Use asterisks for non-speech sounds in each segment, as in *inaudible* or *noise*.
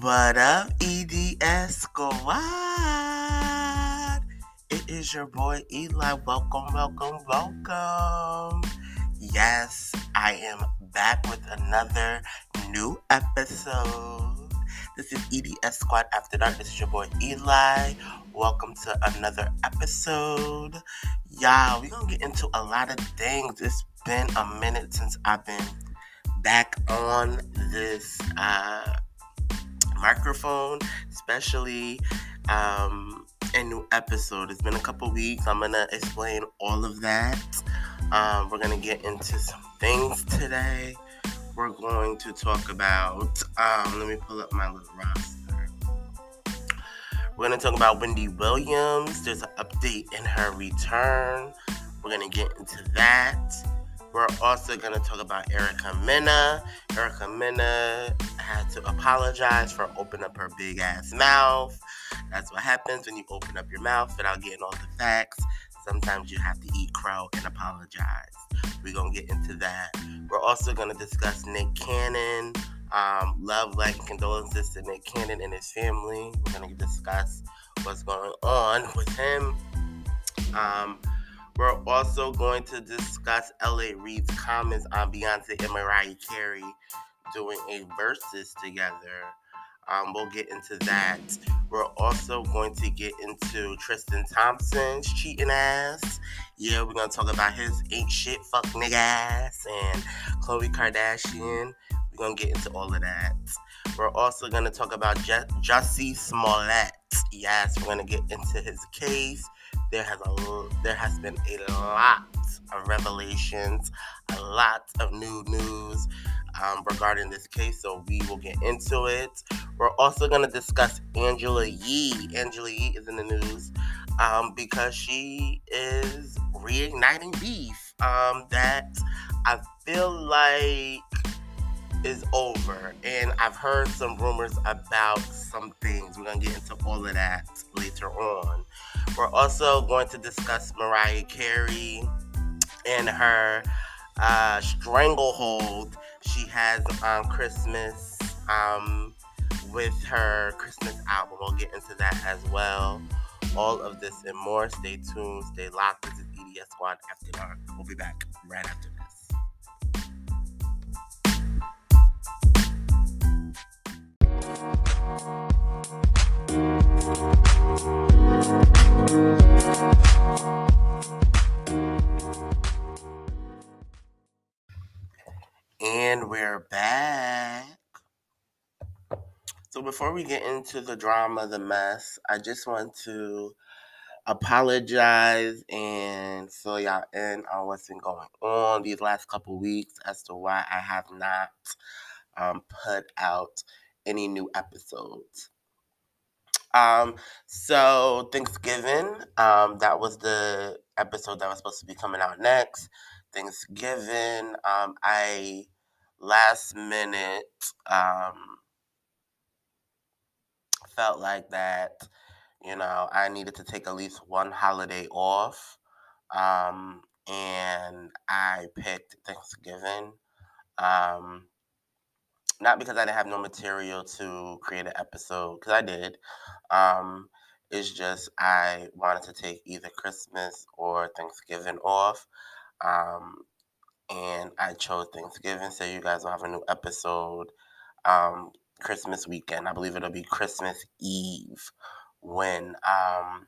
What up, EDS Squad? It is your boy Eli. Welcome, welcome, welcome. Yes, I am back with another new episode. This is EDS Squad After Dark. This is your boy Eli. Welcome to another episode. Y'all, we're gonna get into a lot of things. It's been a minute since I've been back on this uh microphone, especially um, a new episode. It's been a couple weeks. I'm gonna explain all of that. Um, we're gonna get into some things today. We're going to talk about. Um, let me pull up my little roster. We're gonna talk about Wendy Williams. There's an update in her return. We're gonna get into that. We're also going to talk about Erica Mena. Erica Mena had to apologize for opening up her big ass mouth. That's what happens when you open up your mouth without getting all the facts. Sometimes you have to eat crow and apologize. We're going to get into that. We're also going to discuss Nick Cannon. Um, love, like, and condolences to Nick Cannon and his family. We're going to discuss what's going on with him. Um, we're also going to discuss LA Reid's comments on Beyonce and Mariah Carey doing a verses together. Um, we'll get into that. We're also going to get into Tristan Thompson's cheating ass. Yeah, we're gonna talk about his ain't shit fuck nigga ass and Khloe Kardashian. We're gonna get into all of that. We're also gonna talk about Jussie Smollett. Yes, we're gonna get into his case there has a there has been a lot of revelations, a lot of new news um, regarding this case. So we will get into it. We're also going to discuss Angela Yee. Angela Yee is in the news um, because she is reigniting beef um, that I feel like is over. And I've heard some rumors about some things. We're going to get into all of that later on. We're also going to discuss Mariah Carey and her uh, stranglehold she has on Christmas um, with her Christmas album. We'll get into that as well. All of this and more. Stay tuned. Stay locked. This is EDS Squad After Dark. We'll be back right after And we're back. So before we get into the drama, the mess, I just want to apologize and fill y'all in on what's been going on these last couple weeks as to why I have not um, put out any new episodes. Um, so Thanksgiving, um, that was the episode that was supposed to be coming out next. Thanksgiving, um, I last minute um felt like that, you know, I needed to take at least one holiday off. Um, and I picked Thanksgiving. Um, not because I didn't have no material to create an episode, because I did. Um, it's just I wanted to take either Christmas or Thanksgiving off. Um, and I chose Thanksgiving, so you guys will have a new episode um, Christmas weekend. I believe it'll be Christmas Eve when um,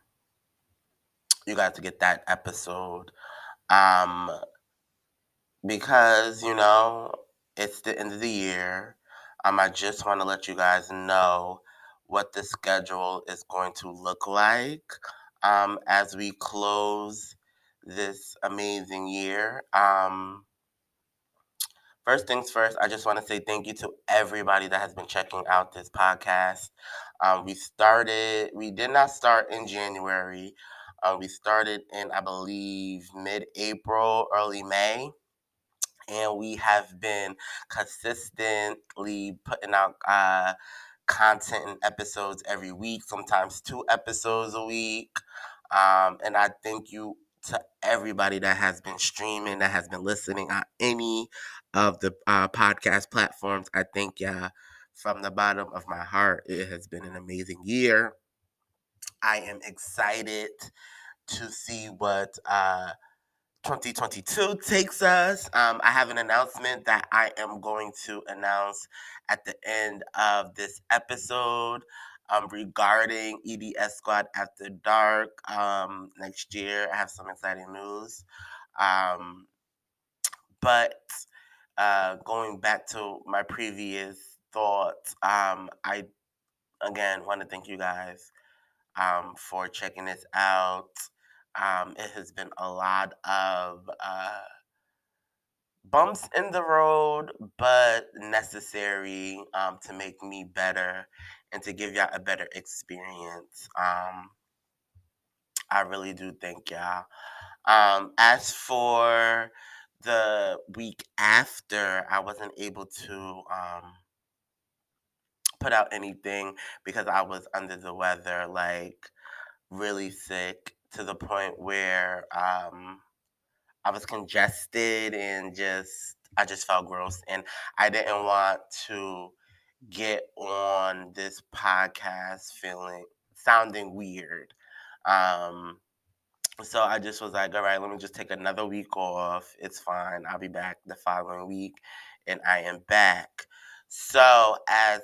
you guys get that episode. Um, because, you know, it's the end of the year. Um, I just want to let you guys know what the schedule is going to look like um, as we close this amazing year. Um, first things first, I just want to say thank you to everybody that has been checking out this podcast. Um, we started, we did not start in January. Uh, we started in, I believe, mid April, early May and we have been consistently putting out uh, content and episodes every week, sometimes two episodes a week. Um, and I thank you to everybody that has been streaming, that has been listening on any of the uh, podcast platforms. I thank y'all from the bottom of my heart, it has been an amazing year. I am excited to see what uh, 2022 takes us. Um, I have an announcement that I am going to announce at the end of this episode um, regarding EDS Squad After Dark um, next year. I have some exciting news. Um, but uh, going back to my previous thoughts, um, I again want to thank you guys um, for checking this out. Um, it has been a lot of uh, bumps in the road, but necessary um, to make me better and to give y'all a better experience. Um, I really do thank y'all. Um, as for the week after, I wasn't able to um, put out anything because I was under the weather, like really sick to the point where um, I was congested and just I just felt gross, and I didn't want to get on this podcast feeling sounding weird. Um, so I just was like, all right, let me just take another week off. It's fine. I'll be back the following week, and I am back. So as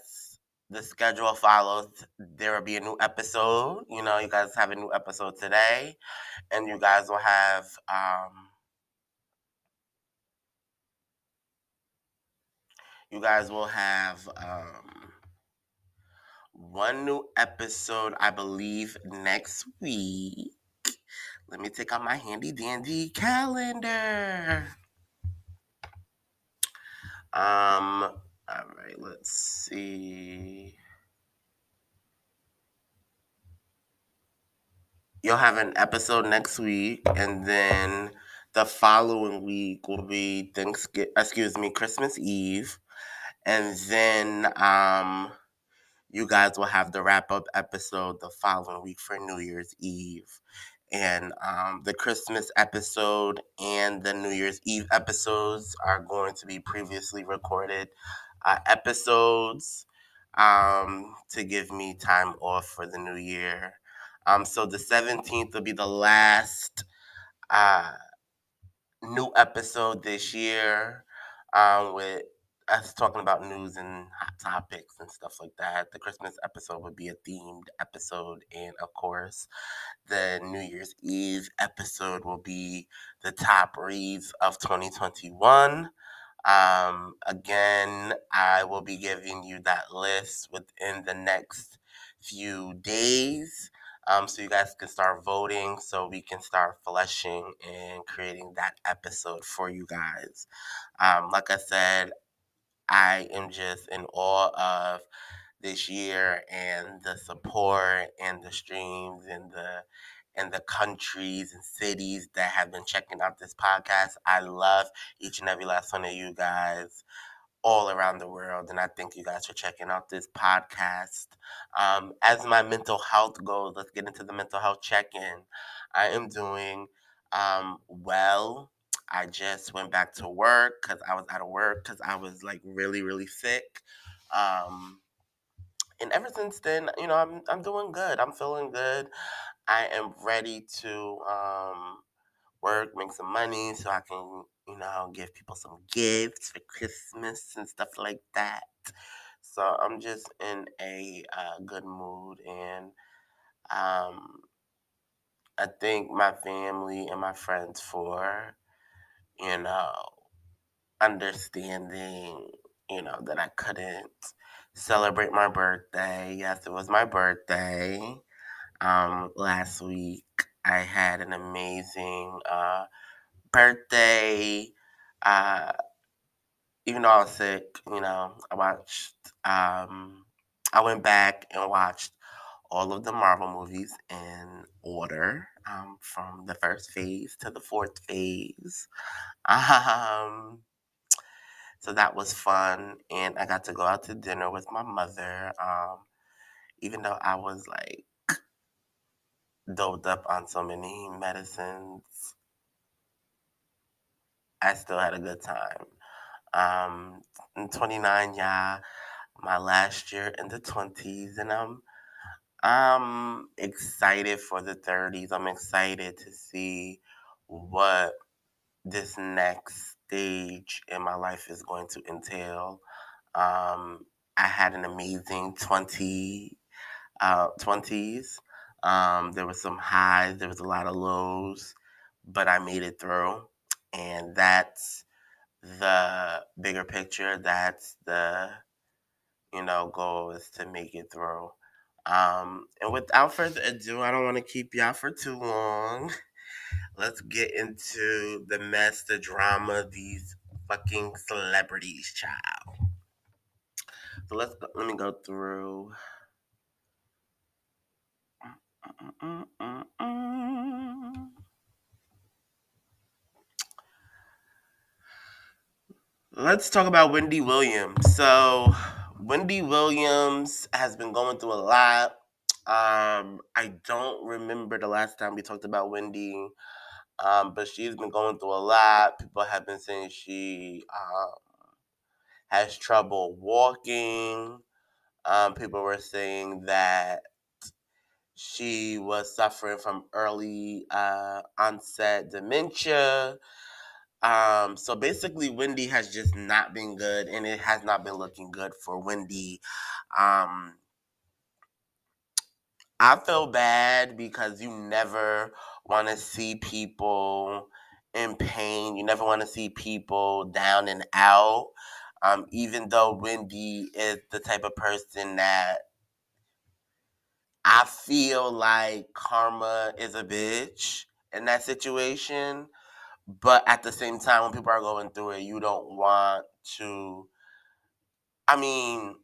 the schedule follows, there will be a new episode. You know, you guys have a new episode today, and you guys will have um, you guys will have um, one new episode, I believe, next week. Let me take out my handy dandy calendar. Um, all right, let's see. You'll have an episode next week, and then the following week will be Thanksgiving, excuse me, Christmas Eve. And then um you guys will have the wrap up episode the following week for New Year's Eve. And um, the Christmas episode and the New Year's Eve episodes are going to be previously recorded uh, episodes um, to give me time off for the new year. Um, so the 17th will be the last uh, new episode this year um, with us talking about news and hot topics and stuff like that. The Christmas episode would be a themed episode, and of course, the New Year's Eve episode will be the top reads of 2021. Um, again, I will be giving you that list within the next few days. Um, so you guys can start voting so we can start fleshing and creating that episode for you guys. Um, like I said, I am just in awe of this year and the support and the streams and the and the countries and cities that have been checking out this podcast. I love each and every last one of you guys all around the world. And I thank you guys for checking out this podcast. Um, as my mental health goes, let's get into the mental health check in. I am doing um, well. I just went back to work because I was out of work because I was like really, really sick. Um, and ever since then, you know, I'm I'm doing good. I'm feeling good. I am ready to um, work, make some money, so I can, you know, give people some gifts for Christmas and stuff like that. So I'm just in a uh, good mood, and um, I thank my family and my friends for, you know, understanding, you know, that I couldn't celebrate my birthday. Yes, it was my birthday um, last week. I had an amazing uh, birthday. Uh, even though I was sick, you know, I watched, um, I went back and watched all of the Marvel movies in order um, from the first phase to the fourth phase. *laughs* Um, so that was fun. And I got to go out to dinner with my mother. Um, even though I was like doped up on so many medicines, I still had a good time. Um, 29, yeah, my last year in the 20s and I'm I'm excited for the 30s. I'm excited to see what this next stage in my life is going to entail. Um, I had an amazing 20 uh, 20s. Um, there was some highs, there was a lot of lows, but I made it through. And that's the bigger picture. That's the, you know, goal is to make it through. Um, and without further ado, I don't want to keep y'all for too long. *laughs* Let's get into the mess, the drama, these fucking celebrities, child. So let's go, let me go through. Let's talk about Wendy Williams. So, Wendy Williams has been going through a lot. Um, I don't remember the last time we talked about Wendy, um, but she's been going through a lot. People have been saying she um, has trouble walking. Um, people were saying that she was suffering from early uh, onset dementia. Um, so basically, Wendy has just not been good, and it has not been looking good for Wendy. Um, I feel bad because you never want to see people in pain. You never want to see people down and out. Um, even though Wendy is the type of person that I feel like karma is a bitch in that situation. But at the same time, when people are going through it, you don't want to. I mean,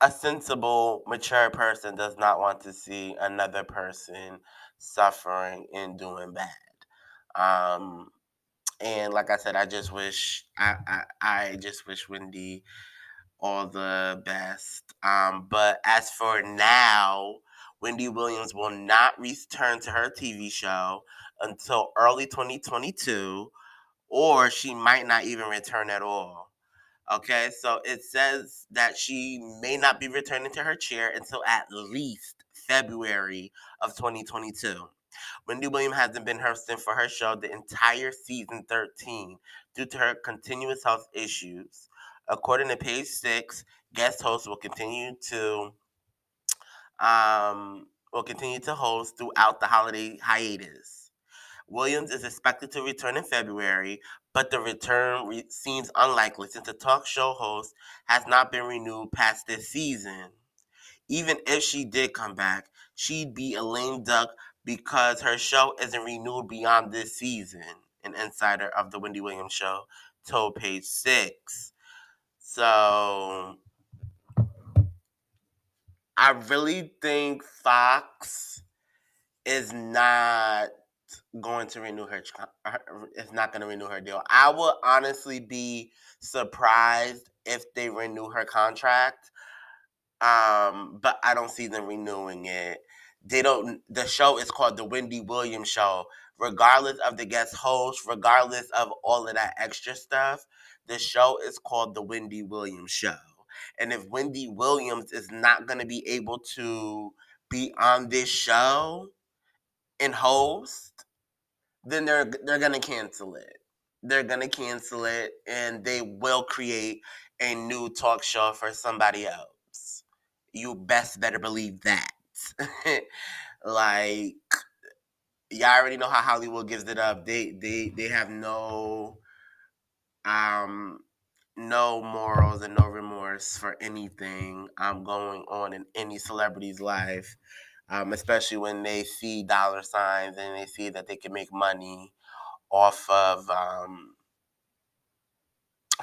a sensible, mature person does not want to see another person suffering and doing bad. Um, and like I said, I just wish I, I, I just wish Wendy all the best. Um, but as for now, Wendy Williams will not return to her TV show until early 2022, or she might not even return at all. Okay, so it says that she may not be returning to her chair until at least February of 2022. Wendy Williams hasn't been hosting for her show the entire season 13 due to her continuous health issues. According to page six, guest hosts will continue to um, will continue to host throughout the holiday hiatus. Williams is expected to return in February, but the return re- seems unlikely since the talk show host has not been renewed past this season. Even if she did come back, she'd be a lame duck because her show isn't renewed beyond this season. An insider of the Wendy Williams show told page six. So I really think Fox is not going to renew her. It's not going to renew her deal. I would honestly be surprised if they renew her contract. Um, but I don't see them renewing it. They don't. The show is called the Wendy Williams Show. Regardless of the guest host, regardless of all of that extra stuff, the show is called the Wendy Williams Show. And if Wendy Williams is not going to be able to be on this show and host, then they're they're going to cancel it. They're going to cancel it and they will create a new talk show for somebody else. You best better believe that. *laughs* like y'all already know how Hollywood gives it up. They they they have no um no morals and no remorse for anything um going on in any celebrity's life. Um, especially when they see dollar signs and they see that they can make money off of um,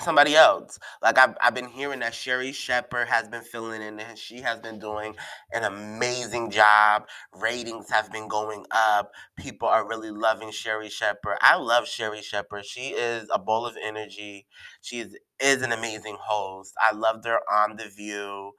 somebody else. Like I've, I've been hearing that Sherri Shepherd has been filling in and she has been doing an amazing job. Ratings have been going up. People are really loving Sherri Shepherd. I love Sherri Shepherd. She is a bowl of energy. She is, is an amazing host. I loved her on The View.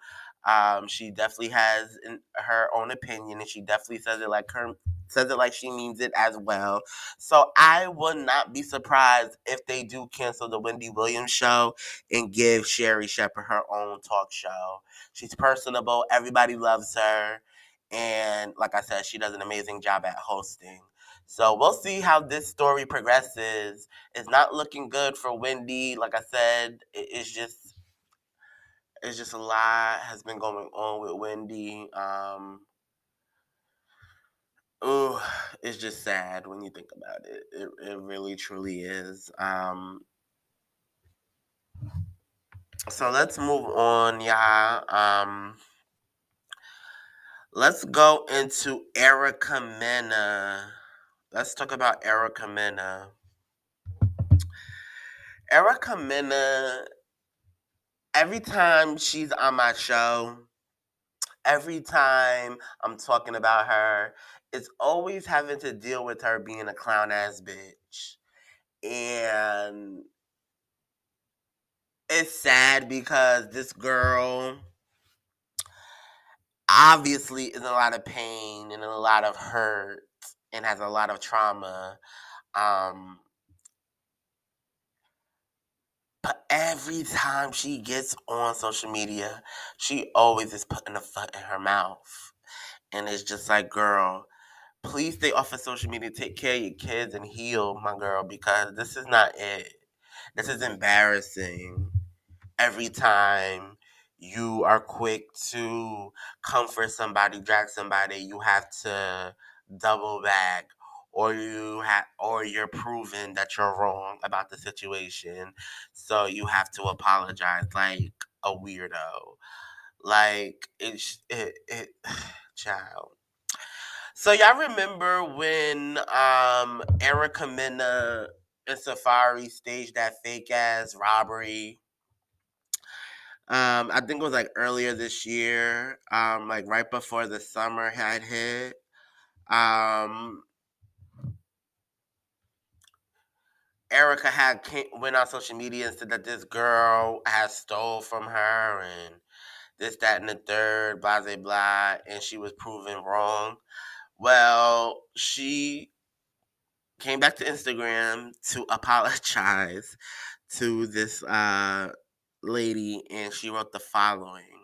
Um, she definitely has her own opinion and she definitely says it like her says it like she means it as well. So I would not be surprised if they do cancel the Wendy Williams show and give Sherri Shepherd her own talk show. She's personable, everybody loves her. And like I said, she does an amazing job at hosting. So we'll see how this story progresses. It's not looking good for Wendy. Like I said, it's just it's just a lot has been going on with Wendy. Um, oh, it's just sad when you think about it. It, it really truly is. Um, so let's move on, yeah. Um, let's go into Erica Mena. Let's talk about Erica Mena. Erica Mena, every time she's on my show, every time I'm talking about her, it's always having to deal with her being a clown ass bitch. And it's sad because this girl obviously is in a lot of pain and a lot of hurt and has a lot of trauma. Um, but every time she gets on social media, she always is putting a foot in her mouth. And it's just like, girl, please stay off of social media, take care of your kids, and heal, my girl, because this is not it. This is embarrassing. Every time you are quick to comfort somebody, drag somebody, you have to double back or you have or you're proven that you're wrong about the situation so you have to apologize like a weirdo like it it, it *sighs* child so y'all remember when um Erica Mena and Safaree staged that fake ass robbery? Um, I think it was like earlier this year, um, like right before the summer had hit. Um, Erica had came, went on social media and said that this girl had stole from her and this, that, and the third, blah, blah, blah, and she was proven wrong. Well, she came back to Instagram to *laughs* apologize to this uh, lady, and she wrote the following.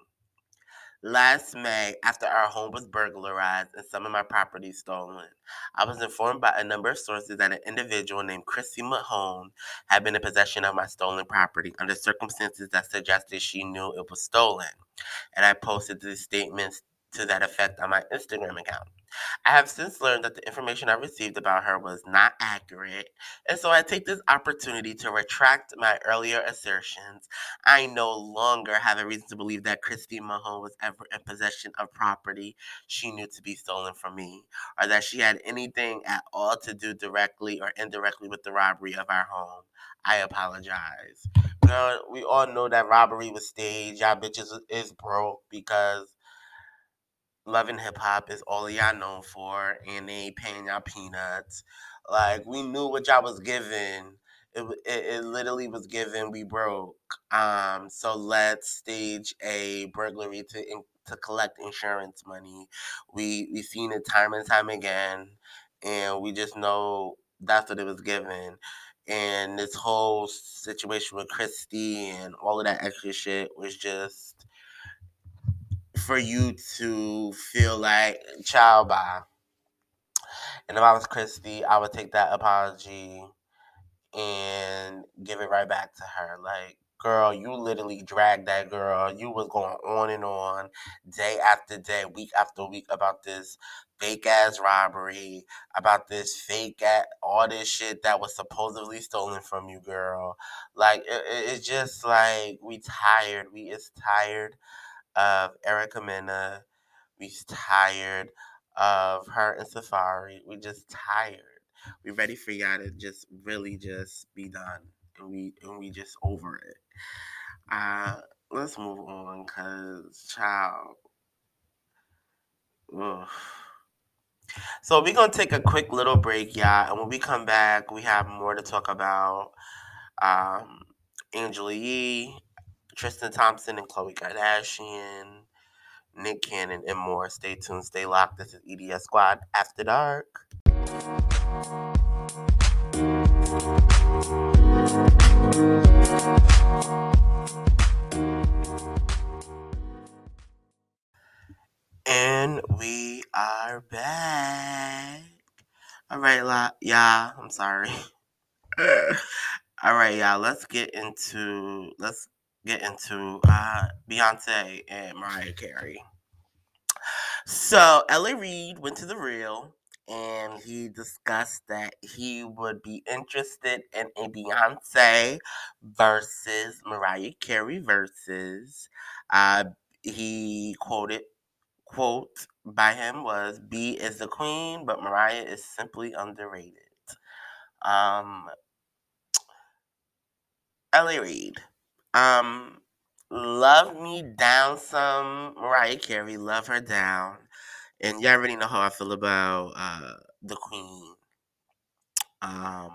Last May, after our home was burglarized and some of my property stolen, I was informed by a number of sources that an individual named Christy Mahone had been in possession of my stolen property under circumstances that suggested she knew it was stolen. And I posted these statements to that effect on my Instagram account. I have since learned that the information I received about her was not accurate, and so I take this opportunity to retract my earlier assertions. I no longer have a reason to believe that Christine Mahone was ever in possession of property she knew to be stolen from me, or that she had anything at all to do directly or indirectly with the robbery of our home. I apologize. Girl, we all know that robbery was staged. Y'all bitches is broke because Love and Hip Hop is all y'all known for, and they ain't paying y'all peanuts. Like we knew what y'all was given. It, it, it literally was given. We broke. Um, so let's stage a burglary to to collect insurance money. We we seen it time and time again, and we just know that's what it was given. And this whole situation with Christy and all of that extra shit was just for you to feel like child by. And if I was Christy, I would take that apology and give it right back to her. Like, girl, you literally dragged that girl. You was going on and on, day after day, week after week about this fake ass robbery, about this fake at all this shit that was supposedly stolen from you, girl. Like, it, it's just like we tired. We is tired of Erica Mena. We're tired of her and Safaree. We're just tired. We're ready for y'all to just really just be done. And we and we just over it. Uh let's move on cause child. Ugh. So we're gonna take a quick little break, y'all, and when we come back, we have more to talk about. Um, Angela Yee Tristan Thompson and Khloe Kardashian, Nick Cannon, and more. Stay tuned, stay locked. This is EDS Squad After Dark. And we are back. All right, la- y'all. I'm sorry. *laughs* All right, y'all. Let's get into let's get into uh, Beyonce and Mariah Carey. So L.A. Reid went to the Real and he discussed that he would be interested in a Beyonce versus Mariah Carey versus. Uh, he quoted quote by him was B is the queen, but Mariah is simply underrated. Um L.A. Reid. Um love me down some Mariah Carey, love her down. And y'all already know how I feel about uh the queen. Um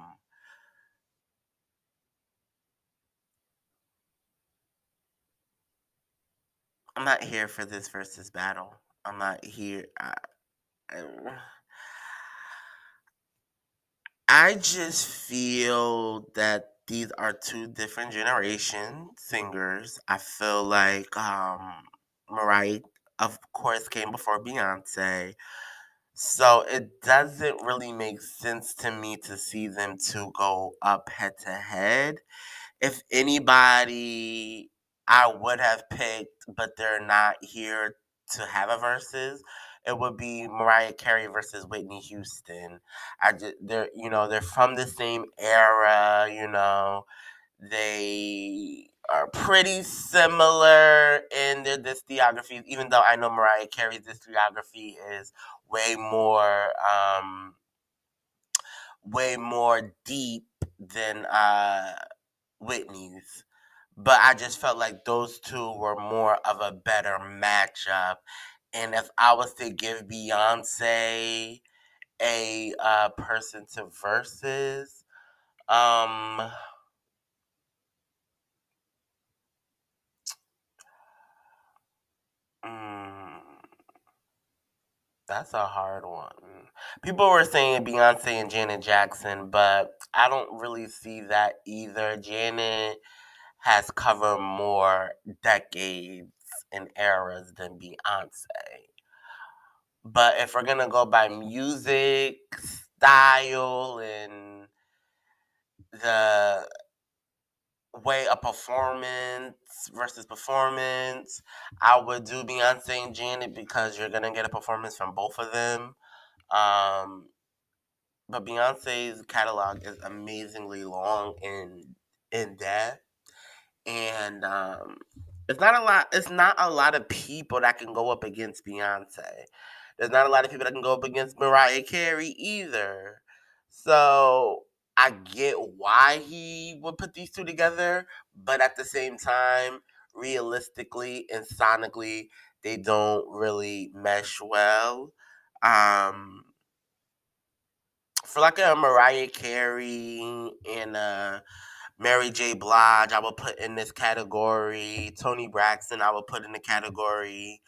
I'm not here for this versus battle. I'm not here. I, I, I just feel that these are two different generation singers. I feel like um, Mariah, of course, came before Beyonce. So it doesn't really make sense to me to see them two go up head to head. If anybody I would have picked, but they're not here to have a versus, it would be Mariah Carey versus Whitney Houston. I just they're you know they're from the same era. You know they are pretty similar in their discography, even though I know Mariah Carey's discography is way more um, way more deep than uh, Whitney's but I just felt like those two were more of a better matchup. And if I was to give Beyonce a uh, person to verses, um, mm, that's a hard one. People were saying Beyonce and Janet Jackson, but I don't really see that either. Janet has covered more decades and eras than Beyonce. But if we're gonna go by music, style, and the way a performance versus performance, I would do Beyonce and Janet because you're gonna get a performance from both of them. Um, but Beyonce's catalog is amazingly long and in depth and um, it's not a lot. It's not a lot of people that can go up against Beyonce. There's not a lot of people that can go up against Mariah Carey either. So I get why he would put these two together, but at the same time, realistically and sonically, they don't really mesh well. Um, for like a Mariah Carey and a Mary J. Blige, I would put in this category. Toni Braxton, I would put in the category.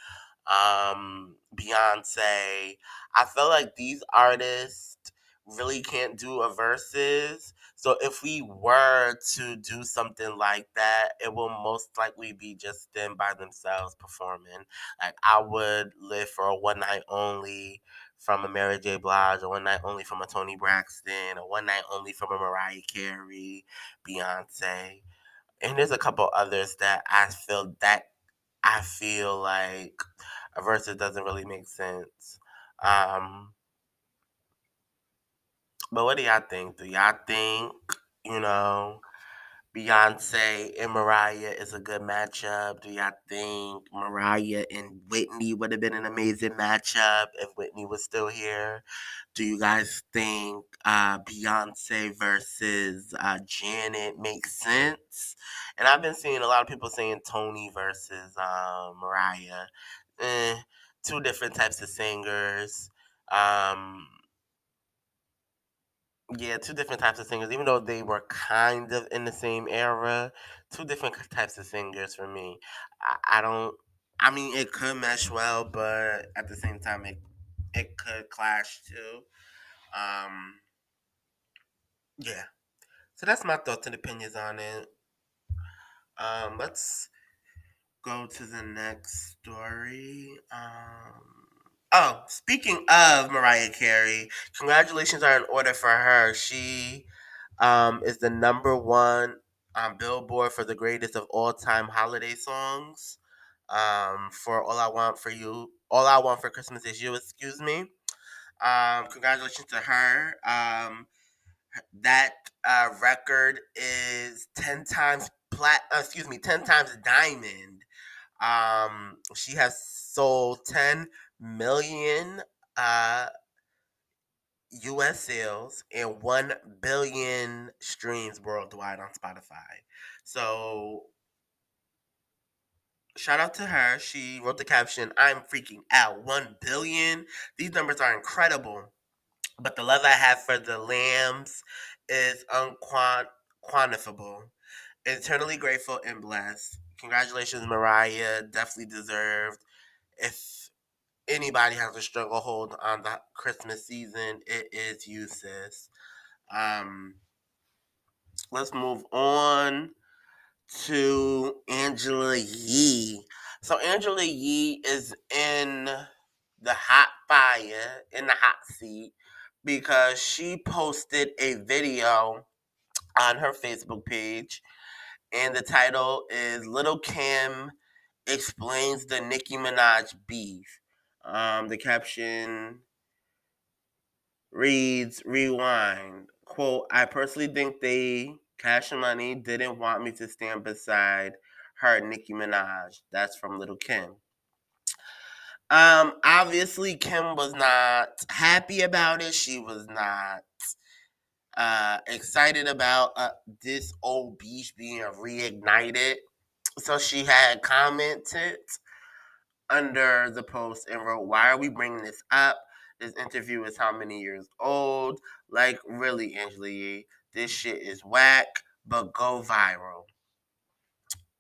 Um, Beyonce. I feel like these artists really can't do a verses. So if we were to do something like that, it will most likely be just them by themselves performing. Like I would live for a one night only from a Mary J. Blige, or one night only from a Toni Braxton, or one night only from a Mariah Carey, Beyonce, and there's a couple others that I feel that I feel like a versus doesn't really make sense. Um, but what do y'all think? Do y'all think you know Beyonce and Mariah is a good matchup? Do y'all think Mariah and Whitney would have been an amazing matchup if Whitney was still here? Do you guys think uh, Beyonce versus uh, Janet makes sense? And I've been seeing a lot of people saying Toni versus uh, Mariah. Eh, two different types of singers. Um, yeah, two different types of singers, even though they were kind of in the same era. Two different types of singers for me. I, I don't. I mean, it could mesh well, but at the same time, it it could clash too. Um, yeah. So that's my thoughts and opinions on it. Um, let's go to the next story. Um, oh, speaking of Mariah Carey, congratulations are in order for her. She um, is the number one on Billboard for the greatest of all time holiday songs. Um, for all I want for you, all I want for Christmas is you. Excuse me. Um, congratulations to her. Um, that uh, record is ten times plat. Uh, excuse me, ten times diamond. Um, she has sold ten million uh, U.S. sales and one billion streams worldwide on Spotify. So shout out to her. She wrote the caption, I'm freaking out. One billion. These numbers are incredible. But the love I have for the lambs is unquantifiable. Eternally grateful and blessed. Congratulations, Mariah. Definitely deserved. If anybody has a stranglehold on the Christmas season, it is you, sis. Um, let's move on to Angela Yee. So Angela Yee is in the hot fire, in the hot seat, because she posted a video on her Facebook page, and the title is Little Kim explains the Nicki Minaj beef. Um, the caption reads, rewind. Quote, I personally think they, Cash Money, didn't want me to stand beside her, Nicki Minaj. That's from Little Kim. Um, obviously, Kim was not happy about it. She was not uh, excited about uh, this old beef being reignited. So she had commented under the post and wrote, Why are we bringing this up? This interview is how many years old? Like, really, Angela Yee, this shit is whack, but go viral.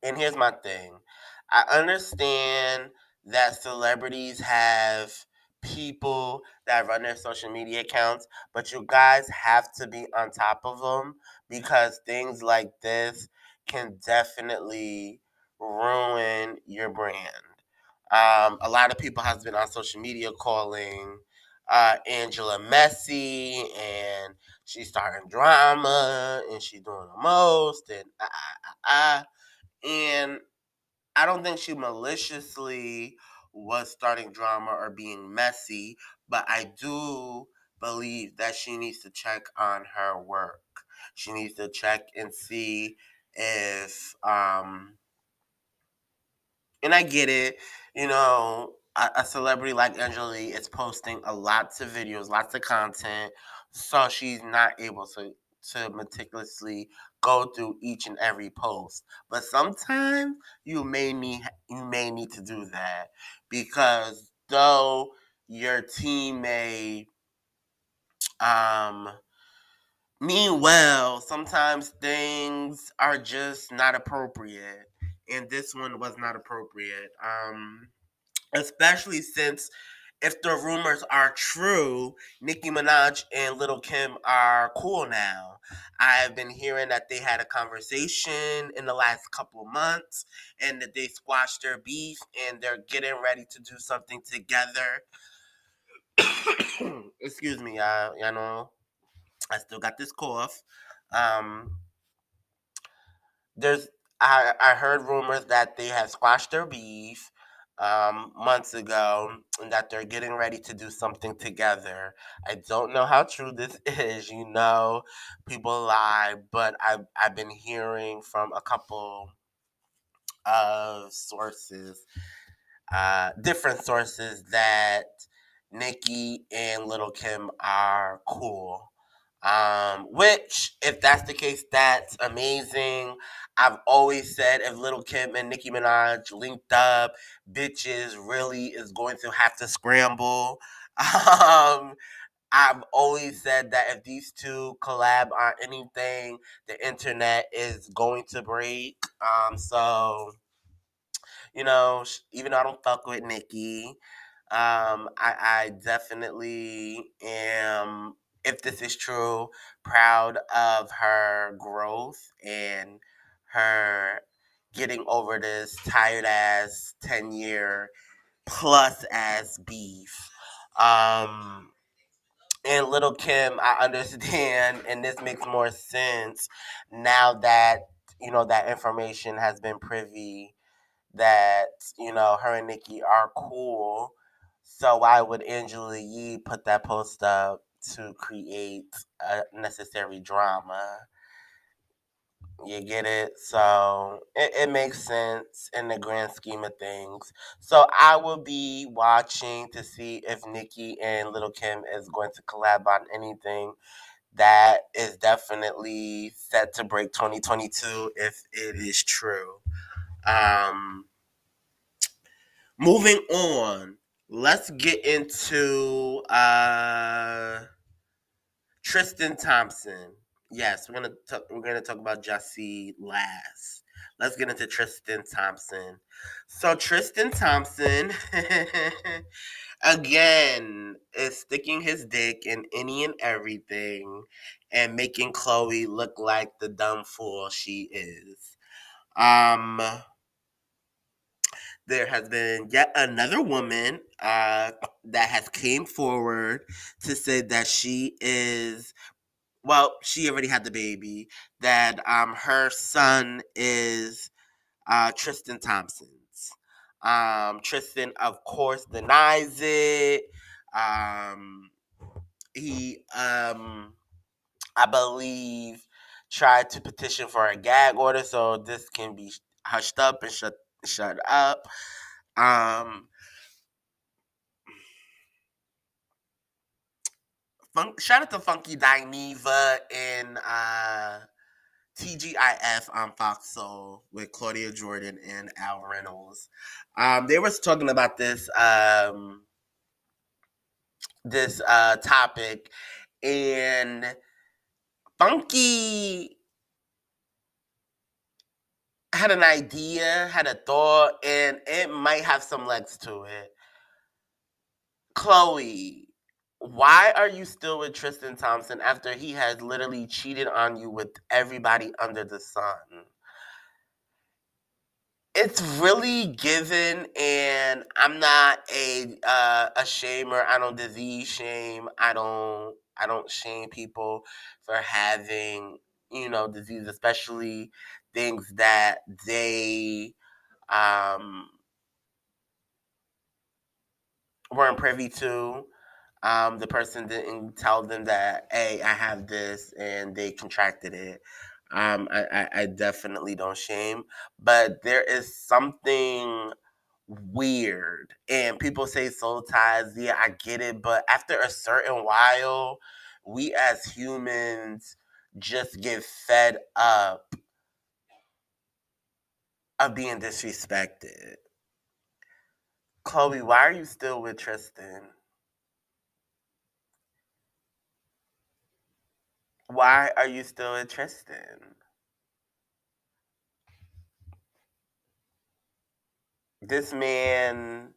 And here's my thing I understand that celebrities have people that run their social media accounts, but you guys have to be on top of them because things like this can definitely ruin your brand. Um, a lot of people has been on social media calling uh, Angela messy and she's starting drama and she's doing the most and ah, ah, ah, and I don't think she maliciously was starting drama or being messy, but I do believe that she needs to check on her work. She needs to check and see if um and I get it, you know, a, a celebrity like Angela Yee is posting a lots of videos, lots of content, so she's not able to to meticulously go through each and every post. But sometimes you may need you may need to do that because though your team may um mean well, sometimes things are just not appropriate. And this one was not appropriate. Um especially since if the rumors are true, Nicki Minaj and Little Kim are cool now. I've been hearing that they had a conversation in the last couple of months and that they squashed their beef and they're getting ready to do something together. *coughs* Excuse me, uh, you know, I still got this cough. Um, there's I, I heard rumors that they had squashed their beef um, months ago and that they're getting ready to do something together. I don't know how true this *laughs* is. You know, people lie, but I've, I've been hearing from a couple of sources, uh, different sources, that Nicki and Little Kim are cool. Um, which, if that's the case, that's amazing. I've always said if Little Kim and Nicki Minaj linked up, bitches really is going to have to scramble. *laughs* Um, I've always said that if these two collab on anything, the internet is going to break. Um, so you know, even though I don't fuck with Nicki, um, I, I definitely am, if this is true, proud of her growth and her getting over this tired ass 10 year plus ass beef. Um, and Little Kim, I understand, *laughs* and this makes more sense now that you know that information has been privy that you know her and Nicki are cool. So why would Angela Yee put that post up to create a necessary drama? You get it? So it, it makes sense in the grand scheme of things. So I will be watching to see if Nicki and Lil' Kim is going to collab on anything that is definitely set to break 2022 if it is true. Um, moving on, let's get into uh, Tristan Thompson. Yes, we're gonna talk, we're gonna talk about Jussie last. Let's get into Tristan Thompson. So Tristan Thompson *laughs* again is sticking his dick in any and everything and making Khloé look like the dumb fool she is. Um there has been yet another woman uh, that has came forward to say that she is well she already had the baby that um, her son is uh, tristan thompson's. Um, tristan of course denies it. Um, he um, i believe tried to petition for a gag order so this can be hushed up and shut shut up. Um, fun, shout out to Funky Dineva and uh, TGIF on Fox Soul with Claudia Jordan and Al Reynolds. Um, they were talking about this um, this uh, topic, and Funky had an idea, had a thought, and it might have some legs to it. Khloé, why are you still with Tristan Thompson after he has literally cheated on you with everybody under the sun? It's really given, and I'm not a uh, a shamer. I don't disease shame. I don't I don't shame people for having you know disease, especially things that they um, weren't privy to. Um, the person didn't tell them that, hey, I have this, and they contracted it. Um, I, I, I definitely don't shame, but there is something weird. And people say soul ties. Yeah, I get it. But after a certain while, we as humans just get fed up of being disrespected. Khloé, why are you still with Tristan? Why are you still with Tristan? This man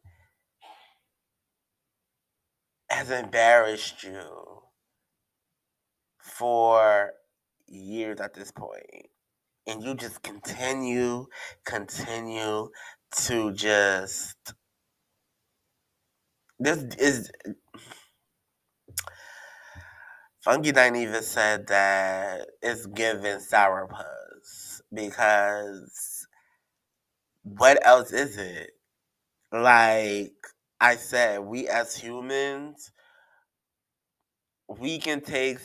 has embarrassed you for years at this point and you just continue, continue to just. This is. Funky Dineva said that it's given sourpuss because what else is it? Like I said, we as humans, we can take.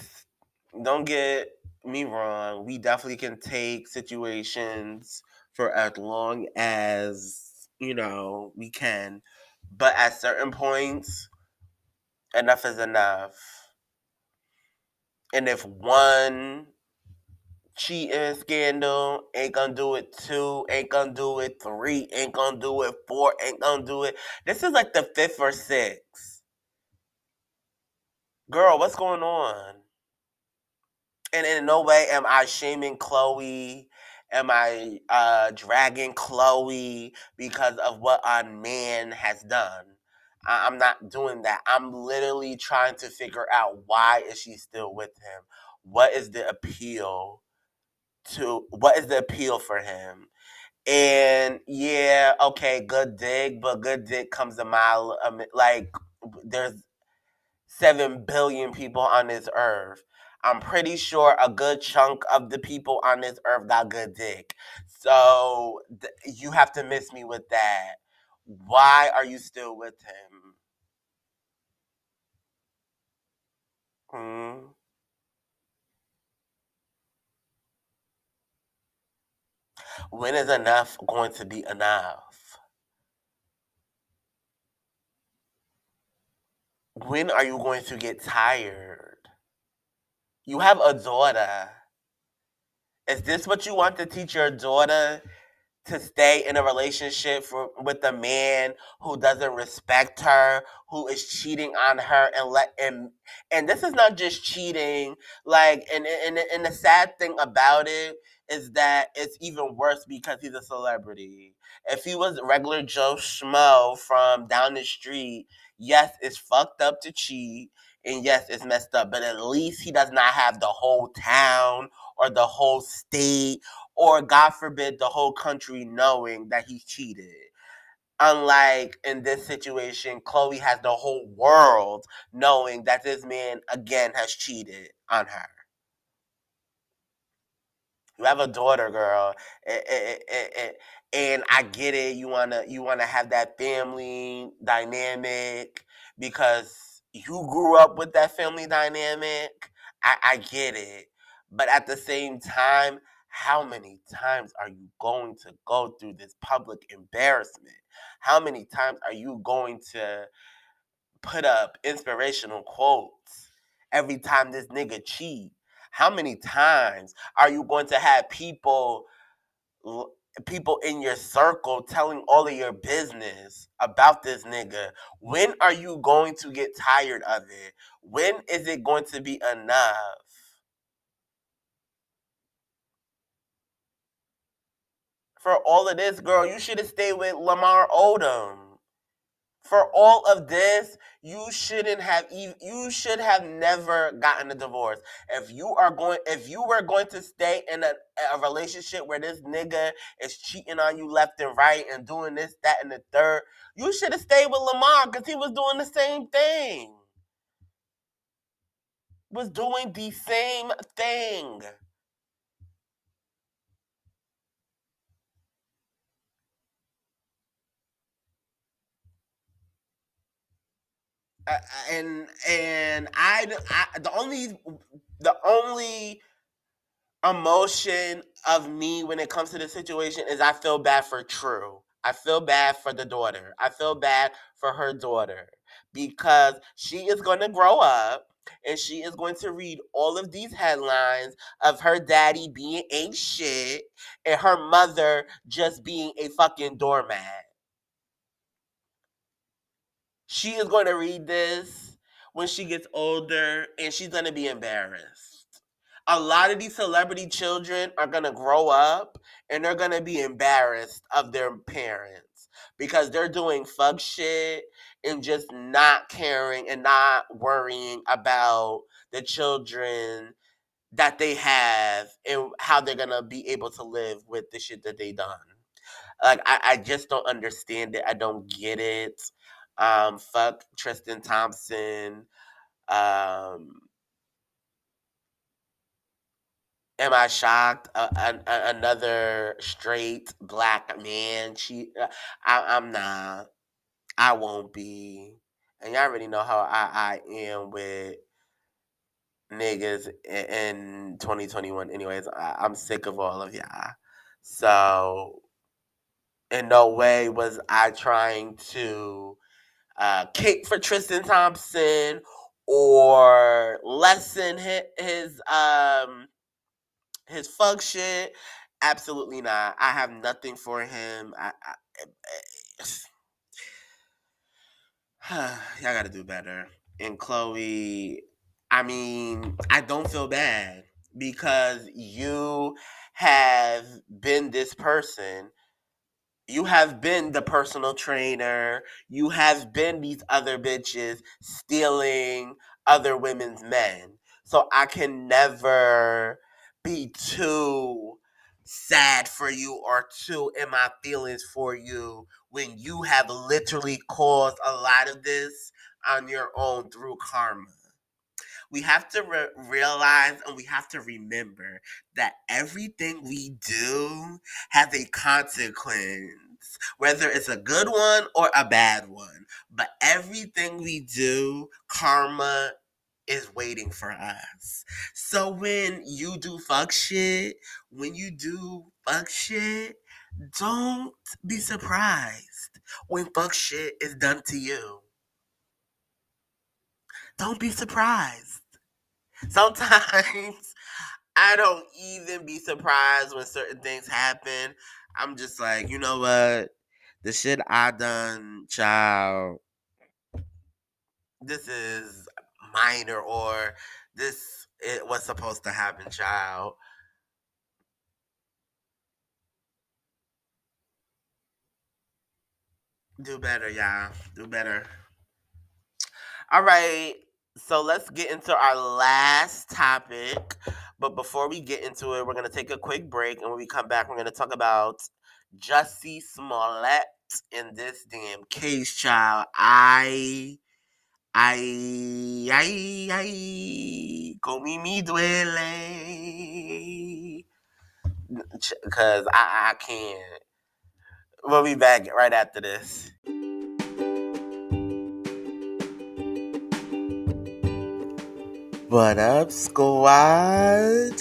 Don't get me wrong. We definitely can take situations for as long as, you know, we can. But at certain points, enough is enough. And if one cheating scandal ain't gonna do it two, ain't gonna do it three, ain't gonna do it four, ain't gonna do it. This is like the fifth or sixth. Girl, what's going on? And in no way am I shaming Khloé. Am I uh, dragging Khloé because of what a man has done? I- I'm not doing that. I'm literally trying to figure out why is she still with him? What is the appeal to what is the appeal for him? And yeah, okay, good dick, but good dick comes a mile. mi- Like there's seven billion people on this earth. I'm pretty sure a good chunk of the people on this earth got good dick. So th- you have to miss me with that. Why are you still with him? Hmm? When is enough going to be enough? When are you going to get tired? You have a daughter. Is this what you want to teach your daughter to stay in a relationship for, with a man who doesn't respect her, who is cheating on her and let and and this is not just cheating, like and and and the sad thing about it is that it's even worse because he's a celebrity. If he was regular Joe Schmo from down the street, yes, it's fucked up to cheat, and yes, it's messed up, but at least he does not have the whole town or the whole state or God forbid the whole country knowing that he cheated. Unlike in this situation, Khloé has the whole world knowing that this man again has cheated on her. You have a daughter, girl, eh, eh, eh, and I get it. You wanna you wanna have that family dynamic because you grew up with that family dynamic. I, I get it, but at the same time, how many times are you going to go through this public embarrassment? How many times are you going to put up inspirational quotes every time this nigga cheat? How many times are you going to have people people in your circle telling all of your business about this nigga? When are you going to get tired of it? When is it going to be enough? For all of this, girl, you should have stayed with Lamar Odom. For all of this, you shouldn't have you should have never gotten a divorce. If you are going if you were going to stay in a, a relationship where this nigga is cheating on you left and right and doing this, that, and the third, you should have stayed with Lamar because he was doing the same thing. Was doing the same thing. And and I, I the only the only emotion of me when it comes to the situation is I feel bad for True. I feel bad for the daughter. I feel bad for her daughter because she is going to grow up and she is going to read all of these headlines of her daddy being a shit and her mother just being a fucking doormat. She is going to read this when she gets older and she's going to be embarrassed. A lot of these celebrity children are going to grow up and they're going to be embarrassed of their parents because they're doing fuck shit and just not caring and not worrying about the children that they have and how they're going to be able to live with the shit that they done. Like I, I just don't understand it. I don't get it. Um, fuck Tristan Thompson. Um, am I shocked? Another straight black man cheat? Uh, I, I'm not. I won't be. And y'all already know how I, I am with niggas in 2021. Anyways, I, I'm sick of all of y'all. So, in no way was I trying to uh, kick for Tristan Thompson or lessen his, his um his shit. Absolutely not. I have nothing for him. I, I, *sighs* y'all got to do better. And Khloé, I mean, I don't feel bad because you have been this person. You have been the personal trainer. You have been these other bitches stealing other women's men. So I can never be too sad for you or too in my feelings for you when you have literally caused a lot of this on your own through karma. We have to re- realize and we have to remember that everything we do has a consequence, whether it's a good one or a bad one. But everything we do, karma is waiting for us. So when you do fuck shit, when you do fuck shit, don't be surprised when fuck shit is done to you. Don't be surprised. *laughs* Sometimes I don't even be surprised when certain things happen. I'm just like, you know what? The shit I done, child. This is minor or this it was supposed to happen, child. Do better, y'all. Do better. All right. So let's get into our last topic. But before we get into it, we're going to take a quick break. And when we come back, we're going to talk about Jussie Smollett in this damn case, child. I. Ay, ay, con mi me duele. Because I, I can't. We'll be back right after this. What up, squad?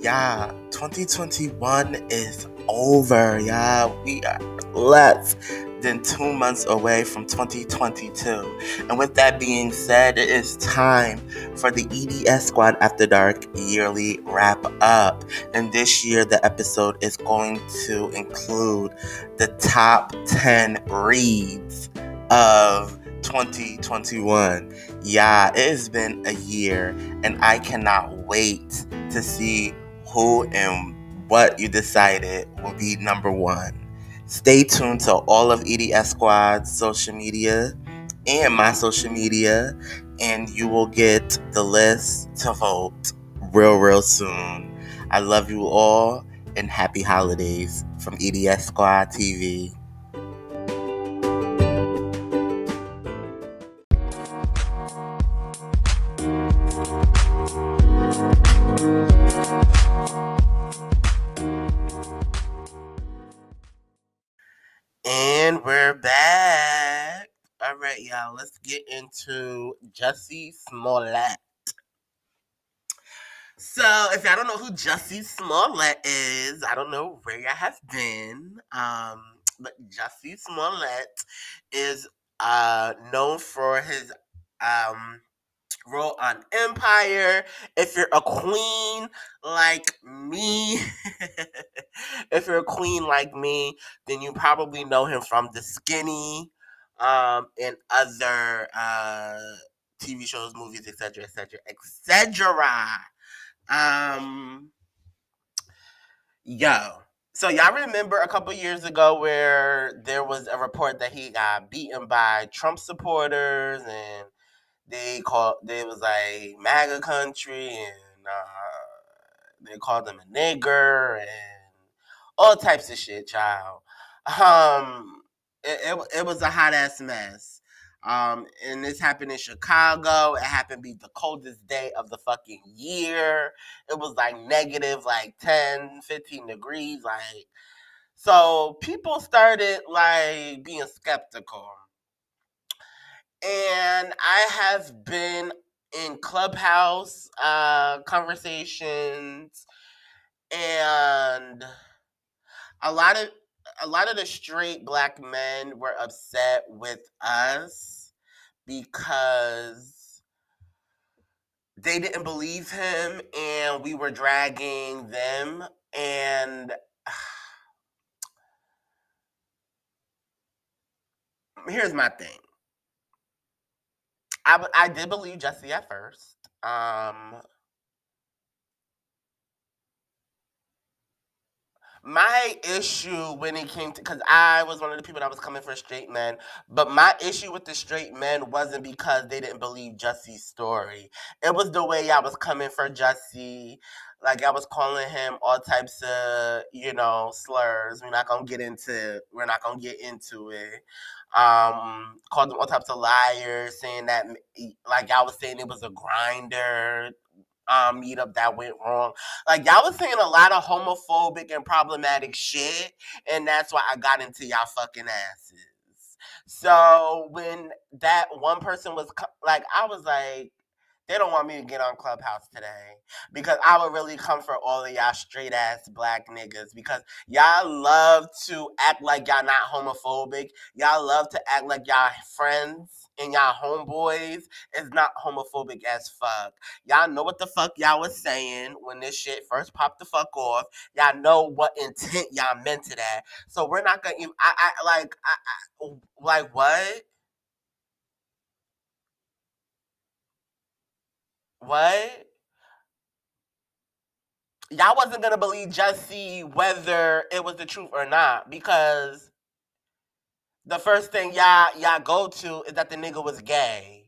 Yeah, 2021 is over. Yeah, we are less than two months away from 2022. And with that being said, it is time for the EDS Squad After Dark yearly wrap up. And this year, the episode is going to include the top 10 reads of 2021. Yeah, it has been a year, and I cannot wait to see who and what you decided will be number one. Stay tuned to all of EDS Squad's social media and my social media, and you will get the list to vote real, real soon. I love you all, and happy holidays from EDS Squad TV. Into Jussie Smollett. So, if y'all don't know who Jussie Smollett is, I don't know where y'all have been. Um, but Jussie Smollett is uh known for his um role on Empire. If you're a queen like me, *laughs* if you're a queen like me, then you probably know him from The Skinny um, and other uh, TV shows, movies, etc., etc., etc. Um, yo. So y'all remember a couple years ago where there was a report that he got beaten by Trump supporters and they called they was like MAGA country and uh, they called him a nigger and all types of shit, child. Um, it, it, it was a hot ass mess. Um, and this happened in Chicago. It happened to be the coldest day of the fucking year. It was like negative, like 10, 15 degrees. Like, so people started like being skeptical and I have been in clubhouse uh, conversations, and a lot of a lot of the straight black men were upset with us because they didn't believe him, and we were dragging them, and. *sighs* Here's my thing. I, I did believe Jussie at first. Um, my issue when it came to because I was one of the people that was coming for straight men, but my issue with the straight men wasn't because they didn't believe Jussie's story. It was the way I was coming for Jussie. Like I was calling him all types of, you know, slurs. We're not gonna get into we're not gonna get into it. Um, called him all types of liars, saying that like I was saying it was a Grindr um, meetup that went wrong. Like y'all was saying a lot of homophobic and problematic shit, and that's why I got into y'all fucking asses. So when that one person was co- like, I was like, they don't want me to get on Clubhouse today because I would really come for all of y'all straight ass black niggas because y'all love to act like y'all not homophobic. Y'all love to act like y'all friends and y'all homeboys is not homophobic as fuck. Y'all know what the fuck y'all was saying when this shit first popped the fuck off. Y'all know what intent y'all meant to that. So we're not gonna. even- I, I like. I, I like what? What? Y'all wasn't gonna believe Jussie whether it was the truth or not because the first thing y'all y'all go to is that the nigga was gay.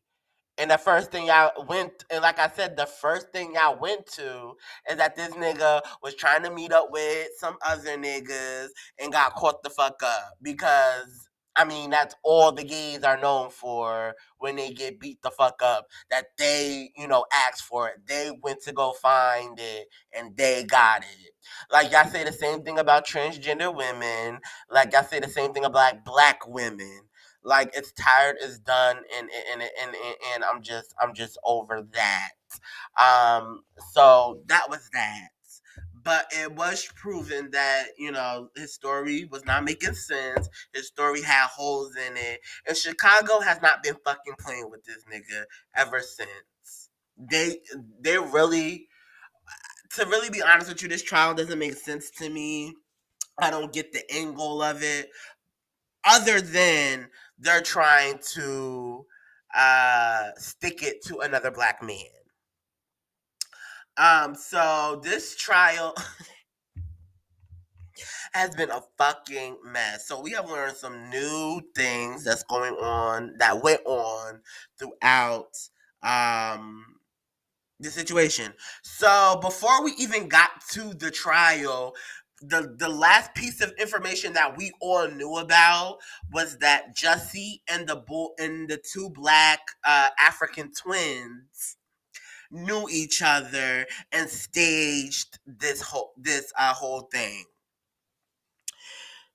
And the first thing y'all went, and like I said, the first thing y'all went to is that this nigga was trying to meet up with some other niggas and got caught the fuck up. Because, I mean, that's all the gays are known for when they get beat the fuck up. That they, you know, asked for it. They went to go find it and they got it. Like y'all say the same thing about transgender women. Like y'all say the same thing about black women like it's tired it's done and and and and, and i'm just i'm just over that um so that was that but it was proven that you know his story was not making sense. His story had holes in it. And chicago has not been fucking playing with this nigga ever since. They they really to really be honest with you this trial doesn't make sense to me. I don't get the goal of it. Other than they're trying to uh, stick it to another black man. Um, so this trial *laughs* has been a fucking mess. So we have learned some new things that's going on that went on throughout um the situation. So before we even got to the trial, the the last piece of information that we all knew about was that Jussie and the bull and the two black uh, African twins knew each other and staged this whole this uh, whole thing.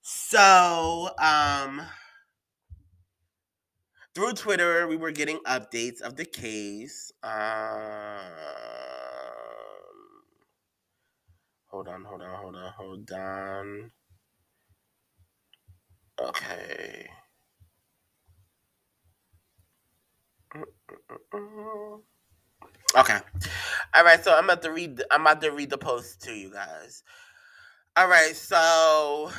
So um through Twitter, we were getting updates of the case. Um, hold on, hold on, hold on, hold on. Okay. Okay. All right, so I'm about to read I'm about to read the post to you guys. All right, so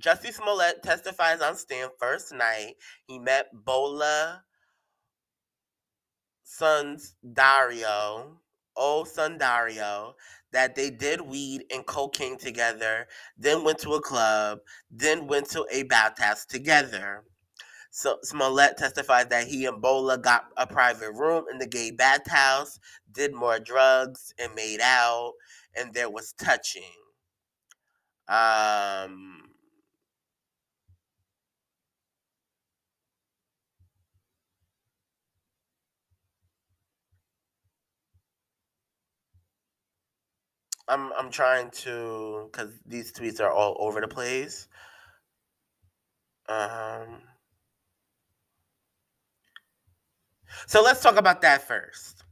Jussie Smollett testifies on stand first night. He met Bola Sons Dario, Ola Osundairo, that they did weed and cocaine together, then went to a club, then went to a bathhouse together. So Smollett testified that he and Bola got a private room in the gay bathhouse, did more drugs, and made out, and there was touching. Um, I'm I'm trying to because these tweets are all over the place. Um, so let's talk about that first.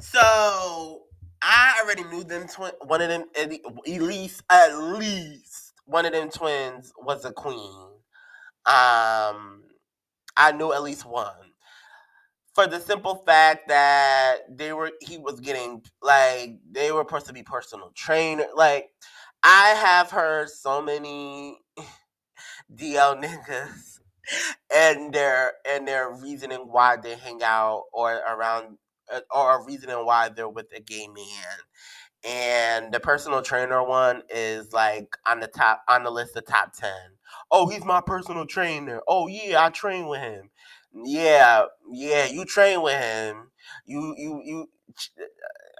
So I already knew them twin. One of them, at least, at least one of them twins was a queen. Um, I knew at least one for the simple fact that they were he was getting like they were supposed to be personal trainer. Like I have heard so many *laughs* DL niggas and their and their reasoning why they hang out or around uh, or a reasoning why they're with a gay man. and the personal trainer one is like on the top on the list of top 10 oh he's my personal trainer. Oh yeah i train with him. Yeah yeah you train with him. You you you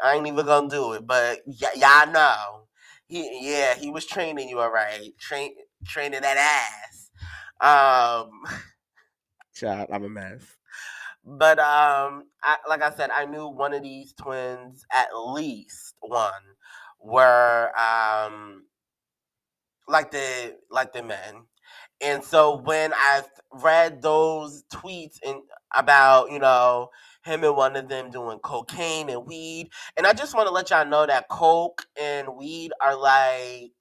i ain't even gonna do it but y'all know. He yeah he was training you all right train training that ass um child i'm a mess but um, I, like I said, I knew one of these twins, at least one, were um, like the like the men. And so when I read those tweets and about you know him and one of them doing cocaine and weed, and I just want to let y'all know that coke and weed are like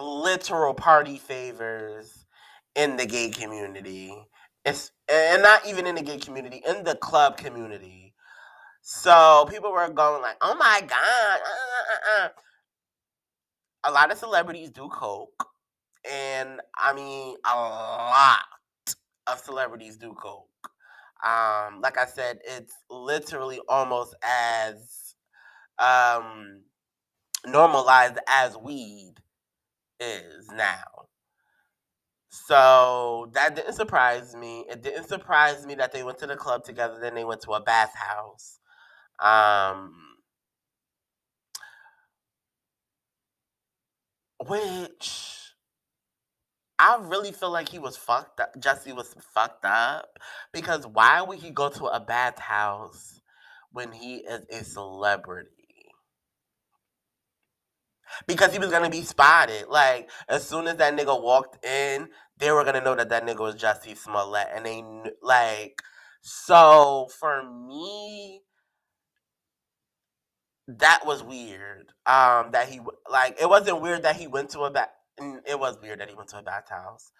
literal party favors in the gay community. It's and not even in the gay community, in the club community. So people were going like, "Oh my god!" Uh, uh, uh. A lot of celebrities do coke, and I mean a lot of celebrities do coke. Um, like I said, it's literally almost as um, normalized as weed is now. So that didn't surprise me. It didn't surprise me that they went to the club together, then they went to a bathhouse. Um, which I really feel like he was fucked up. Jussie was fucked up because why would he go to a bathhouse when he is a celebrity? Because he was gonna be spotted. Like as soon as that nigga walked in, they were gonna know that that nigga was Jussie Smollett, and they like. So for me, that was weird. Um, that he like it wasn't weird that he went to a bath. It was weird that he went to a bathhouse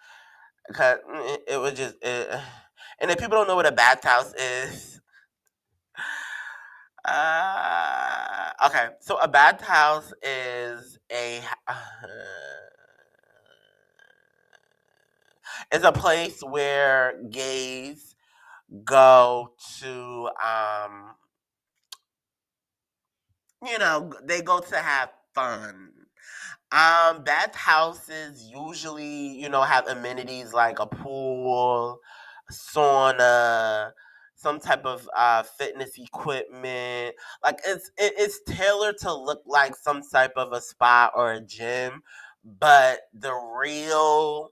because mm, it, it was just. It, *sighs* and if people don't know what a bathhouse is, uh, okay, so a bathhouse is a uh, is a place where gays go to um you know they go to have fun. Um bathhouses usually you know have amenities like a pool sauna some type of uh, fitness equipment. Like it's it, it's tailored to look like some type of a spa or a gym, but the real